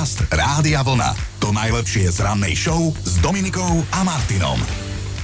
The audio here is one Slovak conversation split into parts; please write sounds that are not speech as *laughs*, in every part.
Podcast Rádia Vlna. To najlepšie z rannej show s Dominikou a Martinom.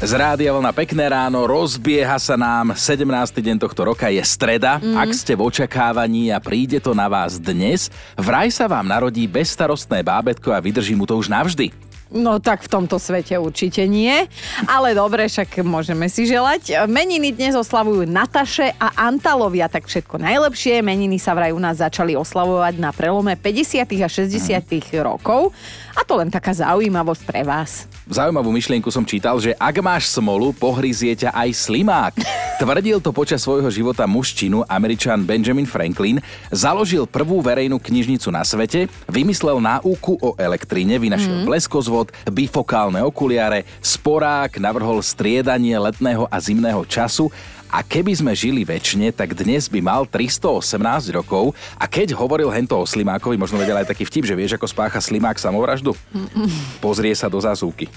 Z Rádia Vlna pekné ráno, rozbieha sa nám 17. deň tohto roka, je streda. Mm. Ak ste v očakávaní a príde to na vás dnes, vraj sa vám narodí bezstarostné bábetko a vydrží mu to už navždy. No tak v tomto svete určite nie. Ale dobre, však môžeme si želať. Meniny dnes oslavujú Nataše a Antalovia, tak všetko najlepšie. Meniny sa vraj u nás začali oslavovať na prelome 50. a 60. Mm. rokov. A to len taká zaujímavosť pre vás. Zaujímavú myšlienku som čítal, že ak máš smolu, pohryzie ťa aj slimák. Tvrdil to počas svojho života mužčinu američan Benjamin Franklin, založil prvú verejnú knižnicu na svete, vymyslel náuku o elektríne, vynašiel mm. bleskozvod, bifokálne okuliare, sporák, navrhol striedanie letného a zimného času a keby sme žili väčšine, tak dnes by mal 318 rokov a keď hovoril hento o Slimákovi, možno vedel aj taký vtip, že vieš, ako spácha Slimák samovraždu? *laughs* Pozrie sa do zásuvky.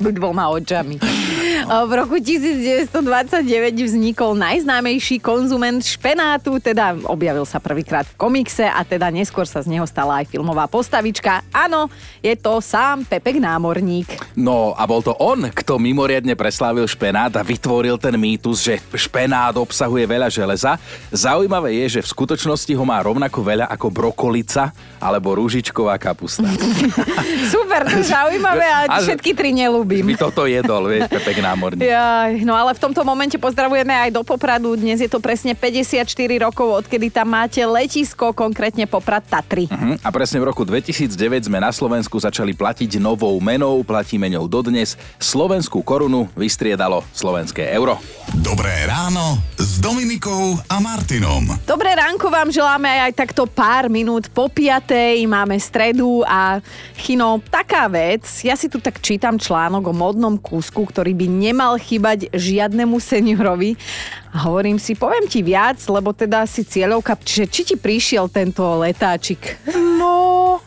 dvoma *laughs* očami. V roku 1929 vznikol najznámejší konzument špenátu, teda objavil sa prvýkrát v komikse a teda neskôr sa z neho stala aj filmová postavička. Áno, je to sám Pepek Námorník. No a bol to on, kto mimoriadne preslávil špenát a vytvoril ten mýtus, že špenát obsahuje veľa železa. Zaujímavé je, že v skutočnosti ho má rovnako veľa ako brokolica alebo rúžičková kapusta. *laughs* Super, to zaujímavé a všetky tri nelúbim. By toto jedol, vieš, Pepek námorník. Ja, no ale v tomto momente pozdravujeme aj do Popradu. Dnes je to presne 54 rokov, odkedy tam máte letisko, konkrétne Poprad Tatry. Uh-huh. A presne v roku 2009 sme na Slovensku začali platiť novou menou, platíme ňou dodnes. Slovenskú korunu vystriedalo slovenské slovenské euro. Dobré ráno s Dominikou a Martinom. Dobré ránko vám želáme aj takto pár minút po piatej. Máme stredu a chino, taká vec. Ja si tu tak čítam článok o modnom kúsku, ktorý by nemal chýbať žiadnemu seniorovi. A hovorím si, poviem ti viac, lebo teda si cieľovka, čiže či ti prišiel tento letáčik? No...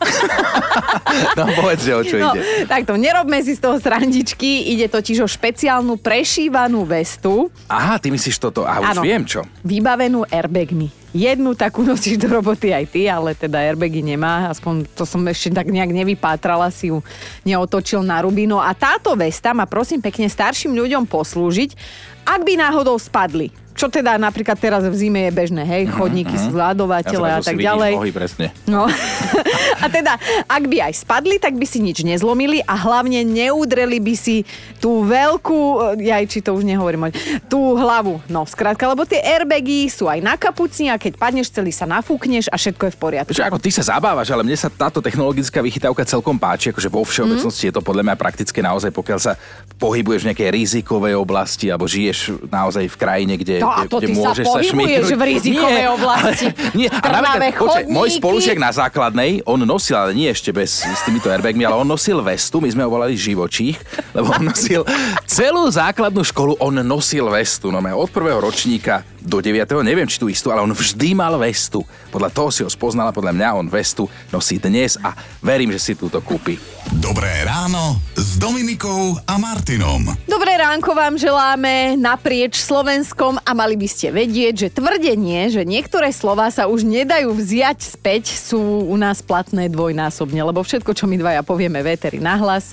*laughs* no povedz, o čo no, ide. Takto, nerobme si z toho srandičky, ide totiž o špeciálnu prešívanú vestu. Aha, ty myslíš toto, a už ano, viem čo. Vybavenú airbagmi. Jednu takú nosíš do roboty aj ty, ale teda airbagy nemá, aspoň to som ešte tak nejak nevypátrala, si ju neotočil na rubino. A táto vesta má prosím pekne starším ľuďom poslúžiť, ak by náhodou spadli čo teda napríklad teraz v zime je bežné, hej, mhm, chodníky mm-hmm. sú zľadovatele ja a tak ďalej. Nohy, presne. No. *laughs* a teda, ak by aj spadli, tak by si nič nezlomili a hlavne neudreli by si tú veľkú, ja či to už nehovorím, tú hlavu. No, skrátka, lebo tie airbagy sú aj na kapucni a keď padneš celý sa nafúkneš a všetko je v poriadku. Že ako ty sa zabávaš, ale mne sa táto technologická vychytávka celkom páči, akože vo všeobecnosti mm. je to podľa mňa praktické naozaj, pokiaľ sa pohybuješ v nejakej rizikovej oblasti alebo žiješ naozaj v krajine, kde No a to ty môžeš sa pohybuješ v rizikovej nie, oblasti. Ale, *laughs* nie, a napríklad, počkaj, môj spolužiak na základnej, on nosil, ale nie ešte bez s týmito airbagmi, ale on nosil vestu, my sme ho volali živočích, lebo on nosil celú základnú školu, on nosil vestu, no od prvého ročníka do 9. neviem, či tu istú, ale on vždy mal vestu. Podľa toho si ho spoznala, podľa mňa on vestu nosí dnes a verím, že si túto kúpi. Dobré ráno s Dominikou a Martinom. Dobré ránko vám želáme naprieč Slovenskom a mali by ste vedieť, že tvrdenie, že niektoré slova sa už nedajú vziať späť, sú u nás platné dvojnásobne, lebo všetko, čo my dvaja povieme vetery nahlas,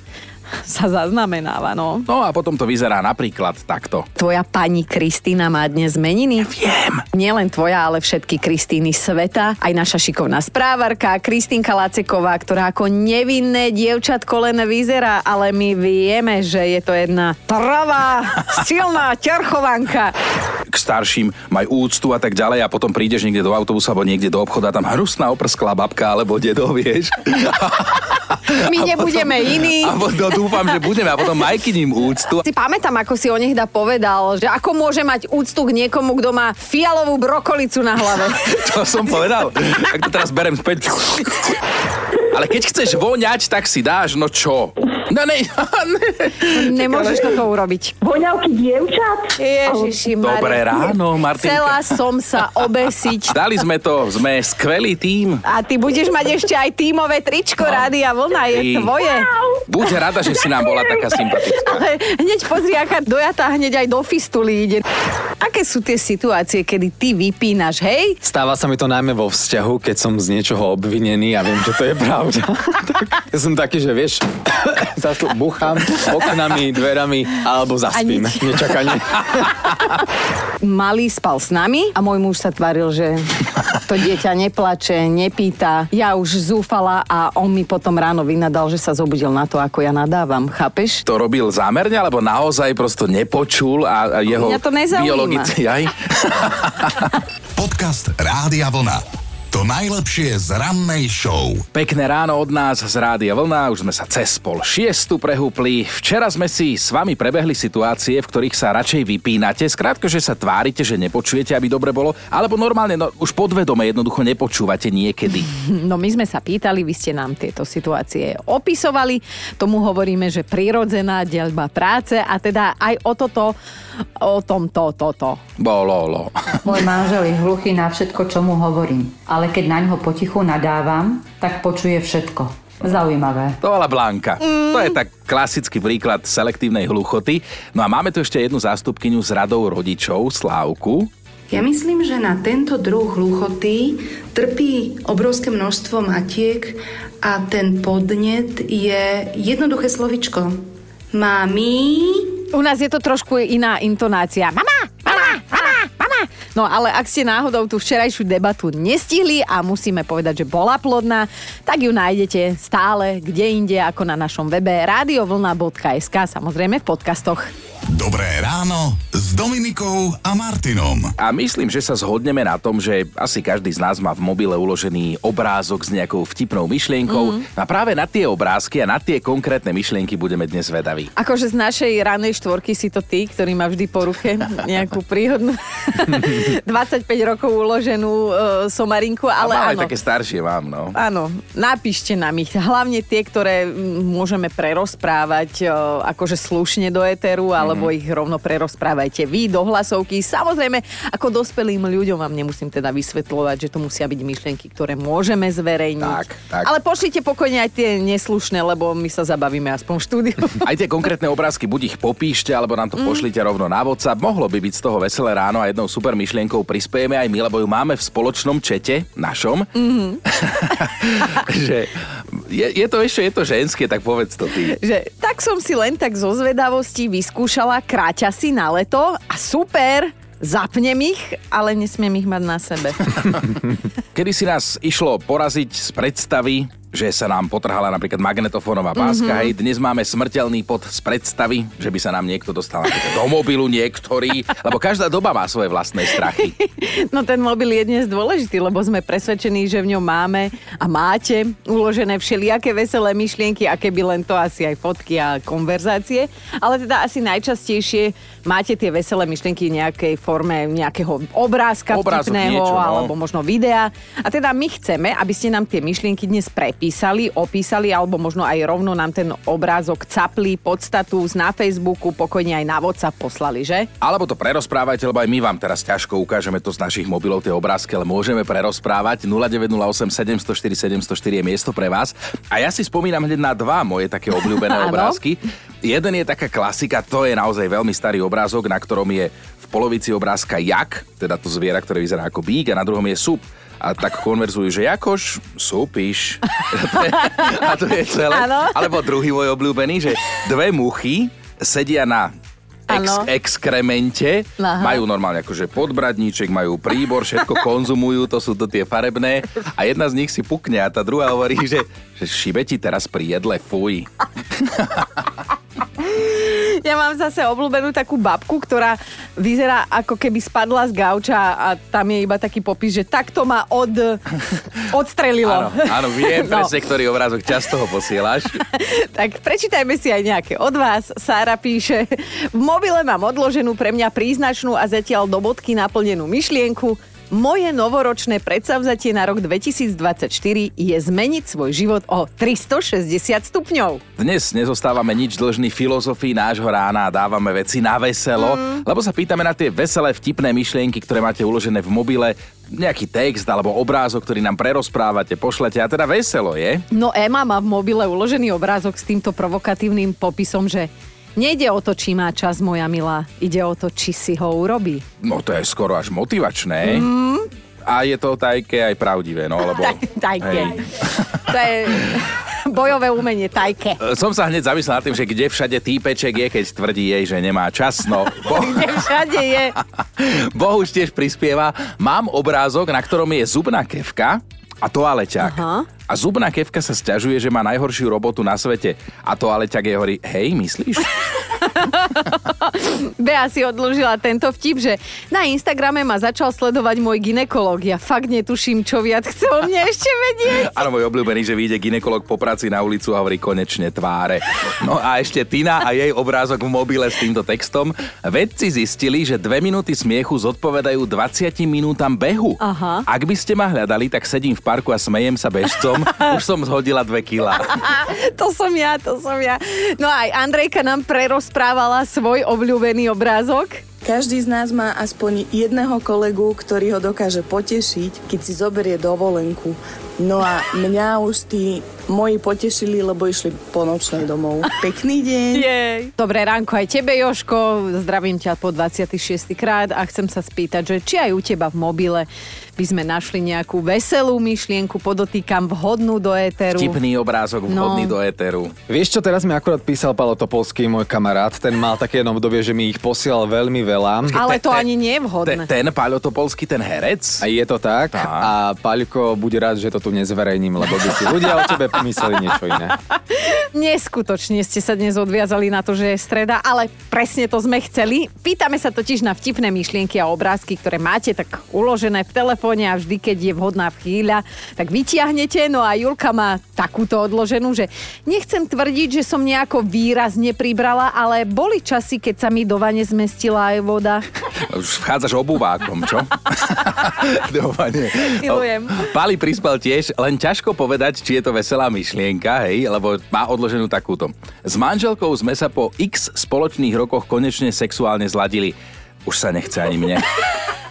sa zaznamenáva, no. No a potom to vyzerá napríklad takto. Tvoja pani Kristýna má dnes meniny? Ja viem. Nielen tvoja, ale všetky Kristýny sveta. Aj naša šikovná správarka, Kristýnka Laceková, ktorá ako nevinné dievčatko len vyzerá, ale my vieme, že je to jedna travá, *laughs* silná ťarchovanka k starším, maj úctu a tak ďalej a potom prídeš niekde do autobusu alebo niekde do obchoda, tam hrusná oprsklá babka alebo dedo, vieš. *laughs* My nebudeme potom, iní. A potom dúfam, že budeme a potom majky ním úctu. Si pamätám, ako si o nech da povedal, že ako môže mať úctu k niekomu, kto má fialovú brokolicu na hlave. *laughs* to som povedal. Tak to teraz berem späť. Ale keď chceš voňať, tak si dáš, no čo? No ne, ne. *laughs* Nemôžeš toto urobiť. Voňavky dievčat? Ježiši, Dobré ráno, Martinka. Chcela som sa obesiť. Dali sme to, sme skvelý tým. A ty budeš mať ešte aj tímové tričko no. Rádia Vlna, je tvoje. Buď rada, že si nám bola taká sympatická. Ale hneď pozri, aká dojatá hneď aj do fistuly ide. aké sú tie situácie, kedy ty vypínaš, hej? Stáva sa mi to najmä vo vzťahu, keď som z niečoho obvinený a viem, že to je pravda. *laughs* tak, ja som taký, že vieš, *laughs* zasl- buchám oknami, dverami alebo zaspím. nič. Nečakanie. *laughs* Malý spal s nami a môj muž sa tvaril, že to dieťa neplače, nepýta. Ja už zúfala a on mi potom ráno vynadal, že sa zobudil na to, ako ja nadávam. Chápeš? To robil zámerne, alebo naozaj prosto nepočul a jeho Mňa to nezaujíma. biologický... Aj? *laughs* Podcast Rádia Vlna. To najlepšie z rannej show. Pekné ráno od nás z Rádia Vlna, už sme sa cez pol šiestu prehúpli. Včera sme si s vami prebehli situácie, v ktorých sa radšej vypínate, skrátko, že sa tvárite, že nepočujete, aby dobre bolo, alebo normálne, no, už podvedome jednoducho nepočúvate niekedy. *laughs* No my sme sa pýtali, vy ste nám tieto situácie opisovali. Tomu hovoríme, že prirodzená diaľba práce a teda aj o toto, o tomto, toto. Bololo. Môj manžel je hluchý na všetko, čo mu hovorím. Ale keď na ňo potichu nadávam, tak počuje všetko. Zaujímavé. To bola Blanka. To je tak klasický príklad selektívnej hluchoty. No a máme tu ešte jednu zástupkyňu z radou rodičov, Slávku. Ja myslím, že na tento druh hluchoty trpí obrovské množstvo matiek a ten podnet je jednoduché slovičko. Mami, U nás je to trošku iná intonácia. Mama. No ale ak ste náhodou tú včerajšiu debatu nestihli a musíme povedať, že bola plodná, tak ju nájdete stále kde inde ako na našom webe radiovlna.sk, samozrejme v podcastoch. Dobré ráno s Dominikou a Martinom. A myslím, že sa zhodneme na tom, že asi každý z nás má v mobile uložený obrázok s nejakou vtipnou myšlienkou. Mm. A práve na tie obrázky a na tie konkrétne myšlienky budeme dnes vedaví. Akože z našej ranej štvorky si to ty, ktorý má vždy po ruke nejakú príhodnú *laughs* 25 rokov uloženú uh, somarinku, ale a mám áno. aj také staršie mám, no. Áno, napíšte nám ich. Hlavne tie, ktoré môžeme prerozprávať o, akože slušne do éteru, alebo ich rovno prerozprávajte vy do hlasovky. Samozrejme, ako dospelým ľuďom vám nemusím teda vysvetľovať, že to musia byť myšlienky, ktoré môžeme zverejniť. Tak, tak. Ale pošlite pokojne aj tie neslušné, lebo my sa zabavíme aspoň v štúdiu. *laughs* Aj tie konkrétne obrázky, buď ich popíšte, alebo nám to Mm. pošlite rovno na WhatsApp. Mohlo by byť z toho veselé ráno a jednou super myšlienkou prispiejeme aj my, lebo ju máme v spoločnom čete, našom. Mhm. *laughs* že je, je, to ešte, je to ženské, tak povedz to ty. že tak som si len tak zo zvedavosti vyskúšala kráťasy na leto a super, zapnem ich, ale nesmiem ich mať na sebe. *laughs* Kedy si nás išlo poraziť z predstavy, že sa nám potrhala napríklad magnetofónová páska, mm-hmm. hej, dnes máme smrteľný pod z predstavy, že by sa nám niekto dostal do mobilu niektorý, lebo každá doba má svoje vlastné strachy. *laughs* No ten mobil je dnes dôležitý, lebo sme presvedčení, že v ňom máme a máte uložené všelijaké veselé myšlienky, aké by len to asi aj fotky a konverzácie. Ale teda asi najčastejšie máte tie veselé myšlienky v nejakej forme nejakého obrázka Obrázok, vtipného niečo, no. alebo možno videa. A teda my chceme, aby ste nám tie myšlienky dnes prepísali, opísali alebo možno aj rovno nám ten obrázok capli, podstatu na Facebooku, pokojne aj na WhatsApp poslali, že? Alebo to prerozprávajte, lebo aj my vám teraz ťažko ukážeme to z našich mobilov, tie obrázky, ale môžeme prerozprávať. 0908 704 704 je miesto pre vás. A ja si spomínam hneď na dva moje také obľúbené obrázky. Jeden je taká klasika, to je naozaj veľmi starý obrázok, na ktorom je v polovici obrázka jak, teda to zviera, ktoré vyzerá ako bík a na druhom je sup. A tak konverzujú, že Jakoš, súpiš. *laughs* a to je celé. Áno. Alebo druhý môj obľúbený, že dve muchy sedia na ex- exkremente, Aha. majú normálne akože podbradníček, majú príbor, všetko konzumujú, to sú to tie farebné a jedna z nich si pukne a tá druhá hovorí, že, že šibe ti teraz pri jedle, fuj. *laughs* Ja mám zase obľúbenú takú babku, ktorá vyzerá ako keby spadla z gauča a tam je iba taký popis, že takto ma od, *laughs* odstrelilo. Áno, áno, viem No. presne, ktorý obrázok často ho posielaš. *laughs* Tak prečítajme si aj nejaké od vás. Sára píše, v mobile mám odloženú pre mňa príznačnú a zatiaľ do bodky naplnenú myšlienku. Moje novoročné predsavzatie na rok 2024 je zmeniť svoj život o 360 stupňov. Dnes nezostávame nič dlžný filozofii nášho rána a dávame veci na veselo, mm. lebo sa pýtame na tie veselé vtipné myšlienky, ktoré máte uložené v mobile, nejaký text alebo obrázok, ktorý nám prerozprávate, pošlete a teda veselo je. No Ema má v mobile uložený obrázok s týmto provokatívnym popisom, že Nejde o to, či má čas, moja milá. Ide o to, či si ho urobí. No to je skoro až motivačné. Mm. A je to tajke aj pravdivé, no, lebo... *laughs* Taj, tajke. *laughs* To je bojové umenie, tajke. Som sa hneď zamyslel nad tým, že kde všade týpeček je, keď tvrdí jej, že nemá čas. No, *laughs* bo... Kde všade je. Bohuž tiež prispieva. Mám obrázok, na ktorom je zubná kevka a toaleťák. Aha. A zubná kevka sa sťažuje, že má najhoršiu robotu na svete. A toaleťák jej hovorí, hej, myslíš? *laughs* Bea si odložila tento vtip, že na Instagrame ma začal sledovať môj ginekolog. Ja fakt netuším, čo viac chce o mne ešte vedieť. Áno, môj obľúbený, že vyjde ginekolog po práci na ulicu a hovorí konečne tváre. No a ešte Tina a jej obrázok v mobile s týmto textom. Vedci zistili, že dve minúty smiechu zodpovedajú 20 minútam behu. Aha. Ak by ste ma hľadali, tak sedím v parku a smejem sa bežcom. Už som zhodila dve kila. *laughs* to som ja, to som ja. No aj Andrejka nám prerozprávala svoj obľúbený obrázok. Každý z nás má aspoň jedného kolegu, ktorý ho dokáže potešiť, keď si zoberie dovolenku. No a mňa už tí moji potešili, lebo išli po nočnej domov. Pekný deň. Jej. Dobré ránko aj tebe, Joško. Zdravím ťa po 26. krát a chcem sa spýtať, že či aj u teba v mobile by sme našli nejakú veselú myšlienku, podotýkam vhodnú do éteru. Vtipný obrázok vhodný No. do éteru. Vieš čo, teraz mi akurát písal Palo Topolský, môj kamarát. Ten mal také jedno obdobie, že mi ich posielal veľmi veľa. Ale to ani nie je Ten, vhodné. ten Paľo Topolský, ten herec? A je to tak. A Paľko bude rád, že to tu nezverejním, lebo by si ľudia o tebe pomysleli niečo iné. *laughs* Neskutočne ste sa dnes odviazali na to, že je streda, ale presne to sme chceli. Pýtame sa totiž na vtipné myšlienky a obrázky, ktoré máte tak uložené v telefóne a vždy, keď je vhodná chvíľa, tak vytiahnete. No a Julka má takúto odloženú, že nechcem tvrdiť, že som nejako výrazne pribrala, ale boli časy, keď sa mi do vane zmestila aj voda. *laughs* Už vchádzaš obúvákom, čo? *laughs* Do vane. Milujem. Pali prispel tiež, len ťažko povedať, či je to veselá myšlienka, hej, lebo má odloženú takúto. S manželkou sme sa po x spoločných rokoch konečne sexuálne zladili. Už sa nechce ani mne. *laughs*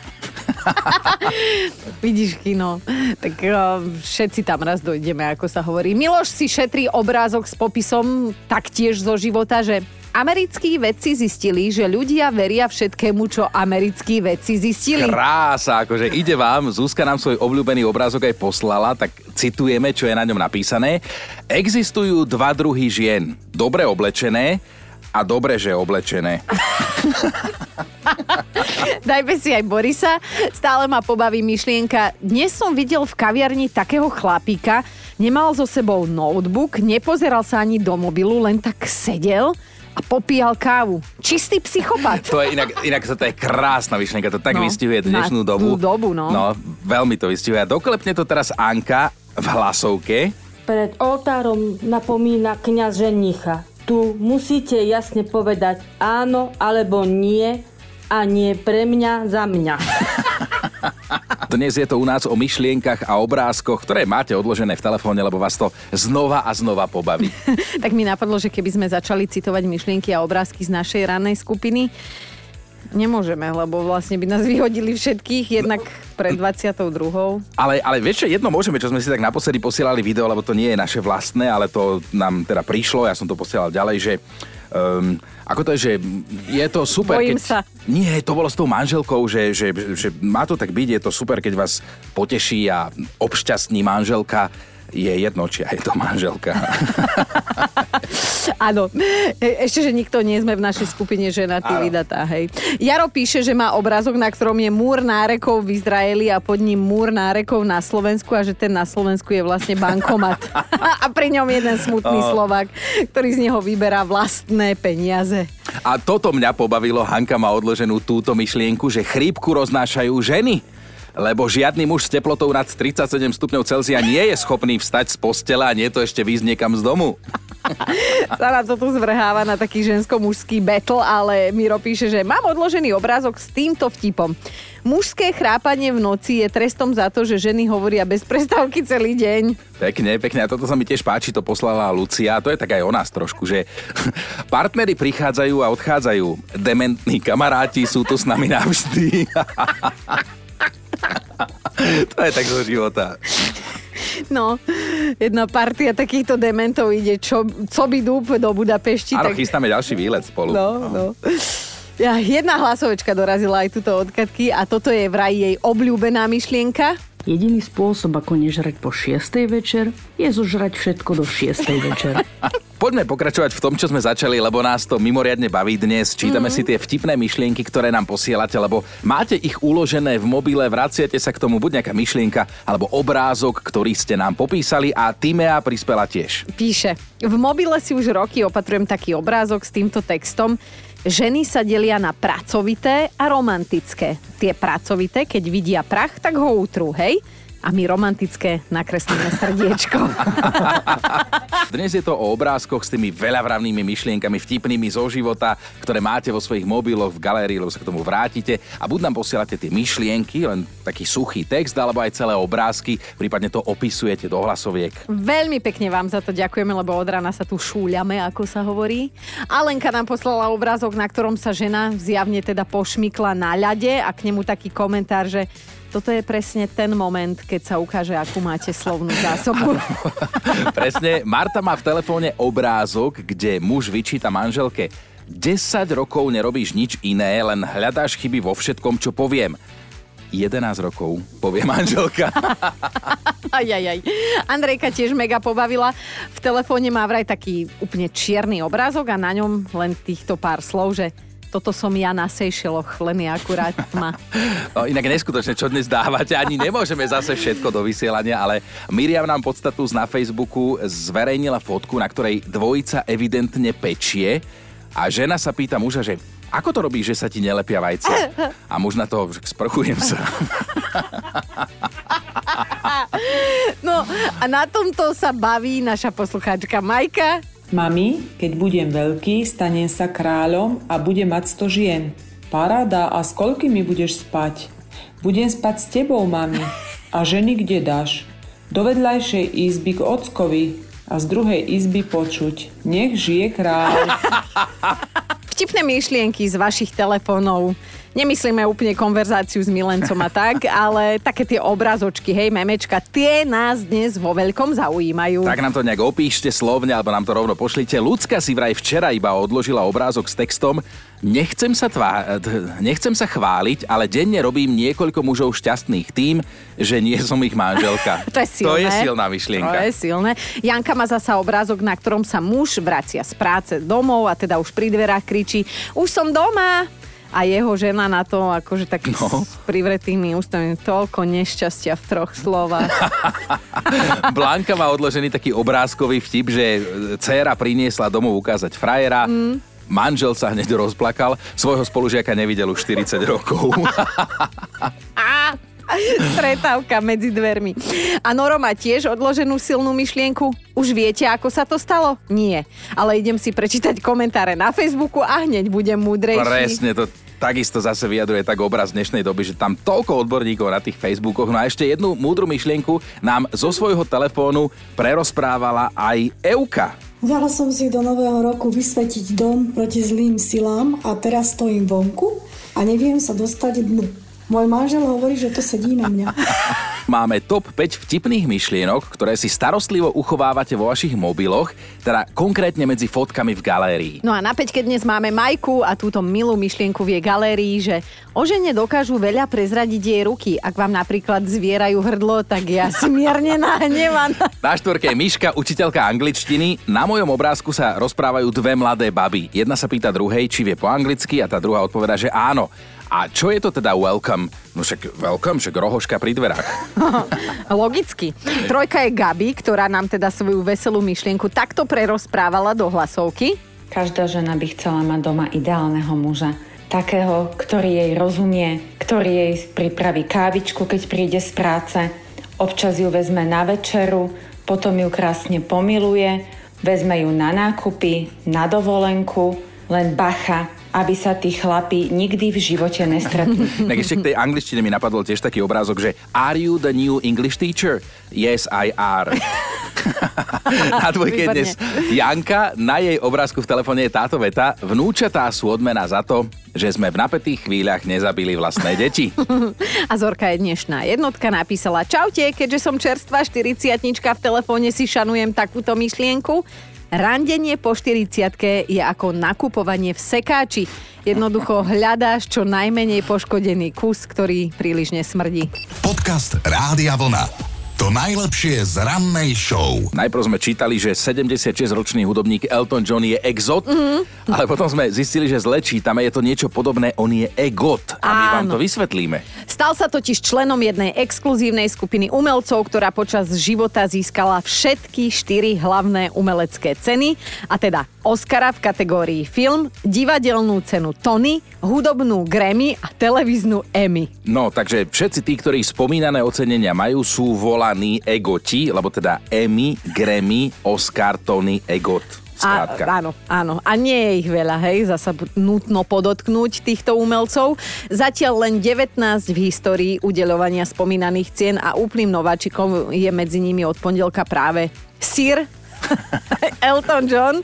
*laughs* Vidíš kino, tak uh, všetci tam raz dojdeme, ako sa hovorí. Miloš si šetrí obrázok s popisom taktiež zo života, že americkí vedci zistili, že ľudia veria všetkému, čo americkí vedci zistili. Krása, akože ide vám, Zuzka nám svoj obľúbený obrázok aj poslala, tak citujeme, čo je na ňom napísané. Existujú dva druhy žien. Dobre oblečené a dobre, že oblečené. *laughs* *laughs* Dajme si aj Borisa. Stále ma pobaví myšlienka. Dnes som videl v kaviarni takého chlapíka, nemal so sebou notebook, nepozeral sa ani do mobilu, len tak sedel a popíjal kávu. Čistý psychopat. To je inak, inak to je krásna myšlienka, to tak No, vystihuje dnešnú na dobu. tú dobu, no. No, veľmi to vystihuje. A doklepne to teraz Anka v hlasovke. Pred oltárom napomína kňaz ženicha. Tu musíte jasne povedať áno alebo nie a nie pre mňa za mňa. *laughs* Dnes je to u nás o myšlienkach a obrázkoch, ktoré máte odložené v telefóne, lebo vás to znova a znova pobaví. *laughs* tak mi napadlo, že keby sme začali citovať myšlienky a obrázky z našej rannej skupiny, nemôžeme, lebo vlastne by nás vyhodili všetkých, jednak pred 22. Ale, ale vieš čo, jedno môžeme, čo sme si tak naposledy posielali video, lebo to nie je naše vlastné, ale to nám teda prišlo, ja som to posielal ďalej, že um, ako to je, že je to super, Bojím keď... sa. Nie, to bolo s tou manželkou, že, že, že má to tak byť, je to super, keď vás poteší a obšťastní manželka. Je jedno, či aj je to manželka. *laughs* Áno, E- ešte, že nikto nie sme v našej skupine ženatý vydatá, hej. Jaro píše, že má obrázok, na ktorom je múr nárekov v Izraeli a pod ním múr nárekov na Slovensku a že ten na Slovensku je vlastne bankomat. *laughs* *laughs* a pri ňom jeden smutný Slovak, ktorý z neho vyberá vlastné peniaze. A toto mňa pobavilo, Hanka má odloženú túto myšlienku, že chrípku roznášajú ženy. Lebo žiadny muž s teplotou nad 37 stupňov Celzia nie je schopný vstať z postela a nie to ešte výjsť niekam z domu. *laughs* *laughs* sa to tu zvrháva na taký žensko-mužský battle, ale Miro píše, že mám odložený obrázok s týmto vtipom. Mužské chrápanie v noci je trestom za to, že ženy hovoria bez prestávky celý deň. Pekne, pekne. A toto sa mi tiež páči, to poslala Lucia. To je tak aj o nás trošku, že *laughs* partnery prichádzajú a odchádzajú. Dementní kamaráti sú tu s nami navždy. *laughs* to je tak zo života. No, jedna partia takýchto dementov ide čo, co by dúb do Budapešti. Áno, tak... chystáme ďalší výlet spolu. No, no. Ja, jedna hlasovečka dorazila aj túto odkatky a toto je vraj jej obľúbená myšlienka. Jediný spôsob, ako nežrať po 6. večer, je zožrať všetko do 6. večer. *laughs* Poďme pokračovať v tom, čo sme začali, lebo nás to mimoriadne baví dnes. Čítame mm-hmm. si tie vtipné myšlienky, ktoré nám posielate, lebo máte ich uložené v mobile, vraciate sa k tomu buď nejaká myšlienka alebo obrázok, ktorý ste nám popísali a Timea prispela tiež. Píše, v mobile si už roky opatrujem taký obrázok s týmto textom. Ženy sa delia na pracovité a romantické. Tie pracovité, keď vidia prach, tak ho utrú, hej? A my romantické nakreslíme srdiečko. *laughs* Dnes je to o obrázkoch s tými veľavravnými myšlienkami, vtipnými zo života, ktoré máte vo svojich mobiloch v galérii, lebo sa k tomu vrátite a buď nám posielate tie myšlienky, len taký suchý text, alebo aj celé obrázky, prípadne to opisujete do hlasoviek. Veľmi pekne vám za to ďakujeme, lebo od rána sa tu šúľame, ako sa hovorí. Alenka nám poslala obrázok, na ktorom sa žena zjavne teda pošmykla na ľade a k nemu taký komentár, že toto je presne ten moment, keď sa ukáže, akú máte slovnú zásobu. *laughs* Presne. Marta má v telefóne obrázok, kde muž vyčíta manželke 10 rokov nerobíš nič iné, len hľadáš chyby vo všetkom, čo poviem. 11 rokov, povie manželka. *laughs* Aj, aj, aj. Andrejka tiež mega pobavila. V telefóne má vraj taký úplne čierny obrázok a na ňom len týchto pár slov, že toto som ja na Seychelloch, len je akurát ma. *laughs* No, inak neskutočne, čo dnes dávate, ani nemôžeme zase všetko do vysielania, ale Miriam nám podstatu na Facebooku zverejnila fotku, na ktorej dvojica evidentne pečie a žena sa pýta muža, že ako to robíš, že sa ti nelepia vajcia? *laughs* A muž na to, že sprchujem sa. *laughs* No a na tomto sa baví naša poslucháčka Majka. Mami, keď budem veľký, stanem sa kráľom a budem mať 100 žien. Paráda, a s koľkými budeš spať? Budem spať s tebou, mami. A ženy kde dáš? Do vedľajšej izby k ockovi a z druhej izby počuť. Nech žije kráľ. Vtipné myšlienky z vašich telefónov Nemyslíme úplne konverzáciu s milencom a tak, *laughs* ale také tie obrazočky, hej, memečka, tie nás dnes vo veľkom zaujímajú. Tak nám to nejak opíšte slovne, alebo nám to rovno pošlite. Ľudská si vraj včera iba odložila obrázok s textom Nechcem sa, tvá... Nechcem sa chváliť, ale denne robím niekoľko mužov šťastných tým, že nie som ich manželka. *laughs* to je silné. To je silná myšlienka. To je silné. Janka má zasa obrázok, na ktorom sa muž vracia z práce domov a teda už pri dverách kričí Už som doma! A jeho žena na to akože tak no. s privretými ústami toľko nešťastia v troch slovách. *laughs* Blanka má odložený taký obrázkový vtip, že dcéra priniesla domov ukázať frajera, mm. manžel sa hneď rozplakal, svojho spolužiaka nevidel už 40 rokov. *laughs* Stretávka medzi dvermi. A Noro má tiež odloženú silnú myšlienku. Už viete, ako sa to stalo? Nie. Ale idem si prečítať komentáre na Facebooku a hneď budem múdrejší. Presne to takisto zase vyjadruje tak obraz dnešnej doby, že tam toľko odborníkov na tých Facebookoch. No a ešte jednu múdru myšlienku nám zo svojho telefónu prerozprávala aj Euka. Dala som si do nového roku vysvetiť dom proti zlým silám a teraz stojím vonku a neviem sa dostať dnu. Môj manžel hovorí, že to sedí na mňa. *laughs* Máme top 5 vtipných myšlienok, ktoré si starostlivo uchovávate vo vašich mobiloch, teda konkrétne medzi fotkami v galérii. No a na 5 dnes máme Majku a túto milú myšlienku v jej galérii, že o žene dokážu veľa prezradiť jej ruky. Ak vám napríklad zvierajú hrdlo, tak ja si mierne *laughs* nahnevaná. Na štvorke je Miška, učiteľka angličtiny. Na mojom obrázku sa rozprávajú dve mladé baby. Jedna sa pýta druhej, či vie po anglicky a tá druhá odpoveda, že áno. A čo je to teda welcome? No však welcome, však rohoška pri dverách. *laughs* Logicky. Trojka je Gabi, ktorá nám teda svoju veselú myšlienku takto prerozprávala do hlasovky. Každá žena by chcela mať doma ideálneho muža. Takého, ktorý jej rozumie, ktorý jej pripraví kávičku, keď príde z práce, občas ju vezme na večeru, potom ju krásne pomiluje, vezme ju na nákupy, na dovolenku, len bacha, aby sa tí chlapi nikdy v živote nestretli. *laughs* tak ešte k tej angličtine mi napadol tiež taký obrázok, že Are you the new English teacher? Yes, I are. *laughs* Na dvojke dnes Janka, na jej obrázku v telefóne je táto veta. Vnúčatá sú odmena za to, že sme v napätých chvíľach nezabili vlastné deti. *laughs* A Zorka je dnešná jednotka napísala Čaute, keďže som čerstvá 40 v telefóne si šanujem takúto myšlienku. Randenie po 40 je ako nakupovanie v sekáči. Jednoducho hľadáš čo najmenej poškodený kus, ktorý príliš nesmrdí. Podcast Rádia Vlna. To najlepšie z rannej show. Najprv sme čítali, že 76-ročný hudobník Elton John je exot, mm-hmm. ale potom sme zistili, že zle čítame, je to niečo podobné, on je egot. A my vám to vysvetlíme. Stal sa totiž členom jednej exkluzívnej skupiny umelcov, ktorá počas života získala všetky štyri hlavné umelecké ceny, a teda Oscara v kategórii film, divadelnú cenu Tony, hudobnú Grammy a televíznu Emmy. No, takže všetci tí, ktorí spomínané ocenenia majú, sú volaní egoti, lebo teda Emmy, Grammy, Oscar, Tony, egot. A, Skrátka. áno, áno. A nie je ich veľa, hej, zasa nutno podotknúť týchto umelcov. Zatiaľ len 19 v histórii udeľovania spomínaných cien a úplným nováčikom je medzi nimi od pondelka práve Sir *laughs* Elton John.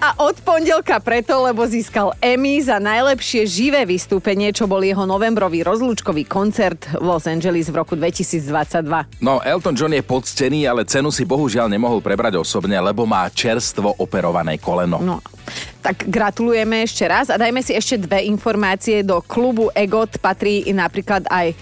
A od pondelka preto, lebo získal Emmy za najlepšie živé vystúpenie, čo bol jeho novembrový rozlúčkový koncert v Los Angeles v roku 2022. No, Elton John je poctený, ale cenu si bohužiaľ nemohol prebrať osobne, lebo má čerstvo operované koleno. No, tak gratulujeme ešte raz a dajme si ešte dve informácie. Do klubu EGOT patrí napríklad aj...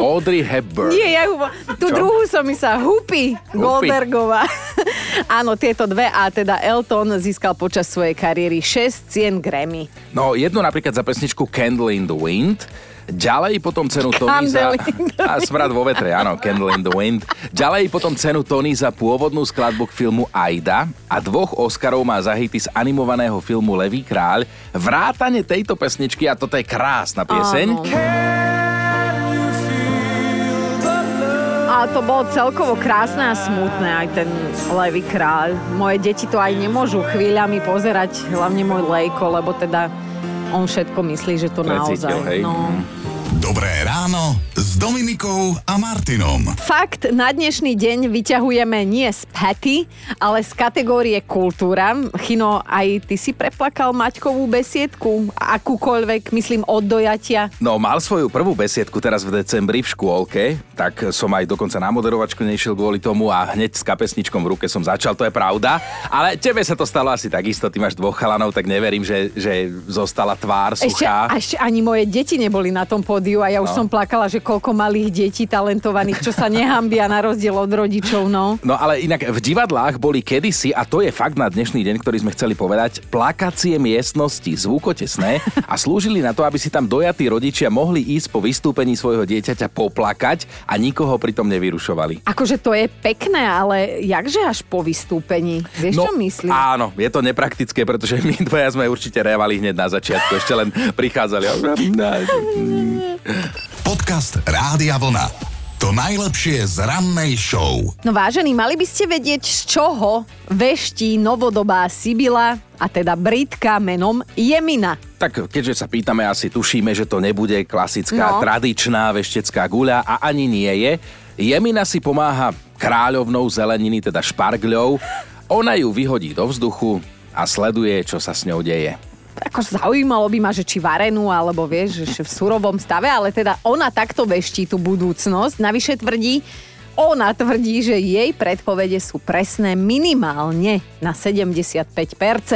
Audrey Hepburn. Nie, ja ju... Tú Čo? druhú som myslela, Hupi Goldbergová. *laughs* Áno, tieto dve a teda Elton získal počas svojej kariéry 6 cien Grammy. No, jednu napríklad za pesničku Candle in the Wind, Ďalej potom cenu Tony za... A smrad vo vetre, áno, Candle in the Wind. Ďalej potom cenu Tony za pôvodnú skladbu k filmu Aida a dvoch Oscarov má za hity z animovaného filmu Levý kráľ. Vrátane tejto pesničky, a toto je krásna pieseň. Áno. A to bolo celkovo krásne a smutné, aj ten Levý kráľ. Moje deti to aj nemôžu chvíľami pozerať, hlavne môj Lejko, lebo teda on všetko myslí, že to naozaj. Precítil, hej. No. Dobré ráno s Dominikou a Martinom. Fakt, na dnešný deň vyťahujeme nie z Patty, ale z kategórie kultúra. Chino, aj ty si preplakal Maťkovú besiedku, akúkoľvek, myslím, od dojatia. No, mal svoju prvú besiedku teraz v decembri v škôlke, tak som aj dokonca na moderovačku nešiel kvôli tomu a hneď s kapesničkom v ruke som začal, to je pravda. Ale tebe sa to stalo asi takisto, ty máš dvoch chalanov, tak neverím, že, že zostala tvár Ešte, suchá. a ešte ani moje deti neboli na tom pódiu a ja už No. som plakala, že koľko malých detí talentovaných, čo sa nehambia na rozdiel od rodičov, no. No ale inak v divadlách boli kedysi, a to je fakt na dnešný deň, ktorý sme chceli povedať, plakacie miestnosti, zvukotesné a slúžili na to, aby si tam dojatí rodičia mohli ísť po vystúpení svojho dieťaťa poplakať a nikoho pritom nevyrušovali. Akože to je pekné, ale jakže až po vystúpení? Vieš, čo myslím? Áno, je to nepraktické, pretože my dvaja sme určite revali hneď na začiatku, ešte len prichádzali. *laughs* Podcast Rádia Vlna. To najlepšie z rannej show. No vážení, mali by ste vedieť, z čoho veští novodobá Sibila, a teda Britka menom Jemina. Tak keďže sa pýtame, asi tušíme, že to nebude klasická No. tradičná veštecká guľa a ani nie je. Jemina si pomáha kráľovnou zeleniny, teda špargľou. Ona ju vyhodí do vzduchu a sleduje, čo sa s ňou deje. Ako zaujímalo by ma, že či varenú, alebo vieš, že v surovom stave, ale teda ona takto veští tú budúcnosť. Navyše tvrdí, ona tvrdí, že jej predpovede sú presné minimálne na 75%.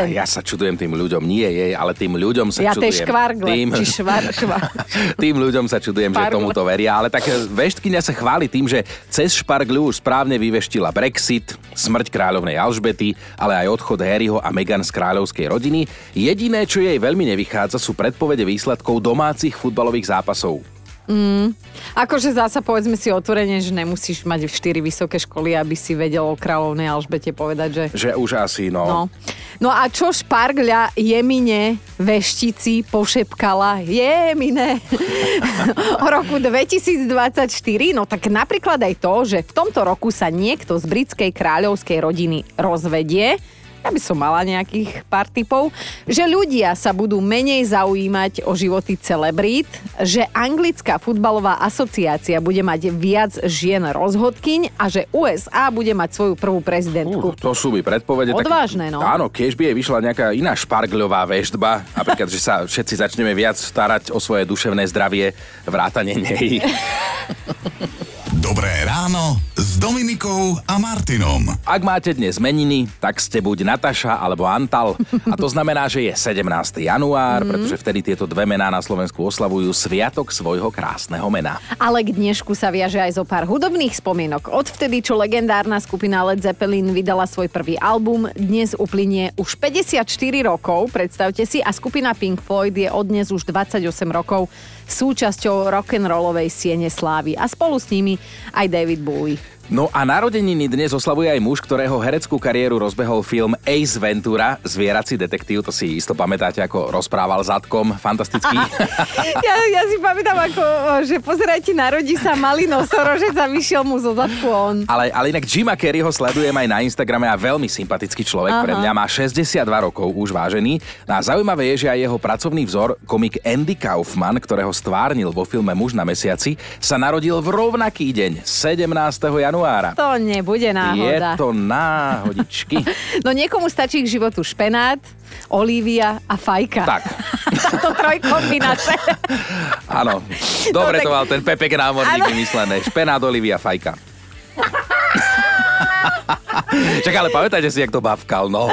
A ja sa čudujem tým ľuďom, nie jej, ale tým ľuďom sa ja čudujem. tej škvargle, tým, či švar, švar. *laughs* tým ľuďom sa čudujem, že Špargle. tomuto veria. Ale tak veštkyňa sa chváli tým, že cez špargľu už správne vyveštila Brexit, smrť kráľovnej Alžbety, ale aj odchod Harryho a Meghan z kráľovskej rodiny. Jediné, čo jej veľmi nevychádza, sú predpovede výsledkov domácich futbalových zápasov. Mm. Akože zasa povedzme si otvorene, že nemusíš mať 4 vysoké školy, aby si vedel o kráľovnej Alžbete povedať, že... Že už asi, no. No. No a čo špargľa Jemine veštici pošepkala Jemine *laughs* o roku 2024? No tak napríklad aj to, že v tomto roku sa niekto z britskej kráľovskej rodiny rozvedie. By som mala nejakých pár typov, že ľudia sa budú menej zaujímať o životy celebrít, že anglická futbalová asociácia bude mať viac žien rozhodkyň a že USA bude mať svoju prvú prezidentku. Uh, to sú by predpovede. Odvážne, no. Áno, keď by jej vyšla nejaká iná špargľová veštba, napríklad, že sa všetci začneme viac starať o svoje duševné zdravie, vrátane nej. *laughs* Dobré ráno s Dominikou a Martinom. Ak máte dnes meniny, tak ste buď Nataša alebo Antal. A to znamená, že je 17. január, pretože vtedy tieto dve mená na Slovensku oslavujú sviatok svojho krásneho mena. Ale k dnešku sa viaže aj zo pár hudobných spomienok. Odvtedy, čo legendárna skupina Led Zeppelin vydala svoj prvý album, dnes uplynie už 54 rokov, predstavte si, a skupina Pink Floyd je od dnes už 28 rokov súčasťou rock'n'rollovej siene slávy a spolu s nimi aj David Bowie. No a narodeniny dnes oslavuje aj muž, ktorého hereckú kariéru rozbehol film Ace Ventura, zvierací detektív, to si isto pamätáte, ako rozprával zadkom, fantastický. *laughs* Ja, ja si pamätám, ako, že pozerajte, narodí sa malý nosorožec a vyšiel mu zo zadku on. Ale, ale inak Jima Carreyho sledujem aj na Instagrame a veľmi sympatický človek Aha. pre mňa, má 62 rokov už vážený. No a zaujímavé je, že aj jeho pracovný vzor, komik Andy Kaufman, ktorého stvárnil vo filme Muž na mesiaci, sa narodil v rovnaký deň, 17. januára. To nebude Je náhoda. to náhodičky. *laughs* No niekomu stačí k životu špenát, Olivia a Fajka. Tak. *laughs* Táto trojkombinácia. *laughs* Áno, dobre No tak- to mal ten Pepek námorník vymyslené. Špenát, Olivia, fajka. Čak, ale pamätajte si, jak to bavkal, no.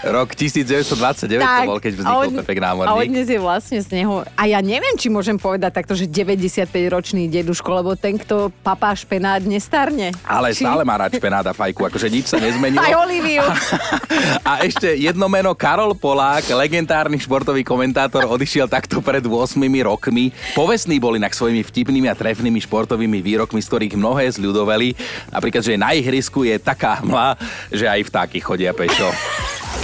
Rok 1929 to bol, keď vznikol Pepek a od námorník. dnes je vlastne z neho... A ja neviem, či môžem povedať takto, že 95-ročný deduško, lebo ten, kto papá špenát, nestarne. Ale Či- stále má rád špenát a fajku, akože nič sa nezmenilo. Aj Oliviu. *laughs* A ešte jedno meno, Karol Polák, legendárny športový komentátor, odišiel takto pred 8 rokmi. Povestný bol inak svojimi vtipnými a trefnými športovými výrokmi, z ktorých mnohé zľudoveli. Napríklad, že na ihrisku je taká hmla, že aj vtáky chodia pešo.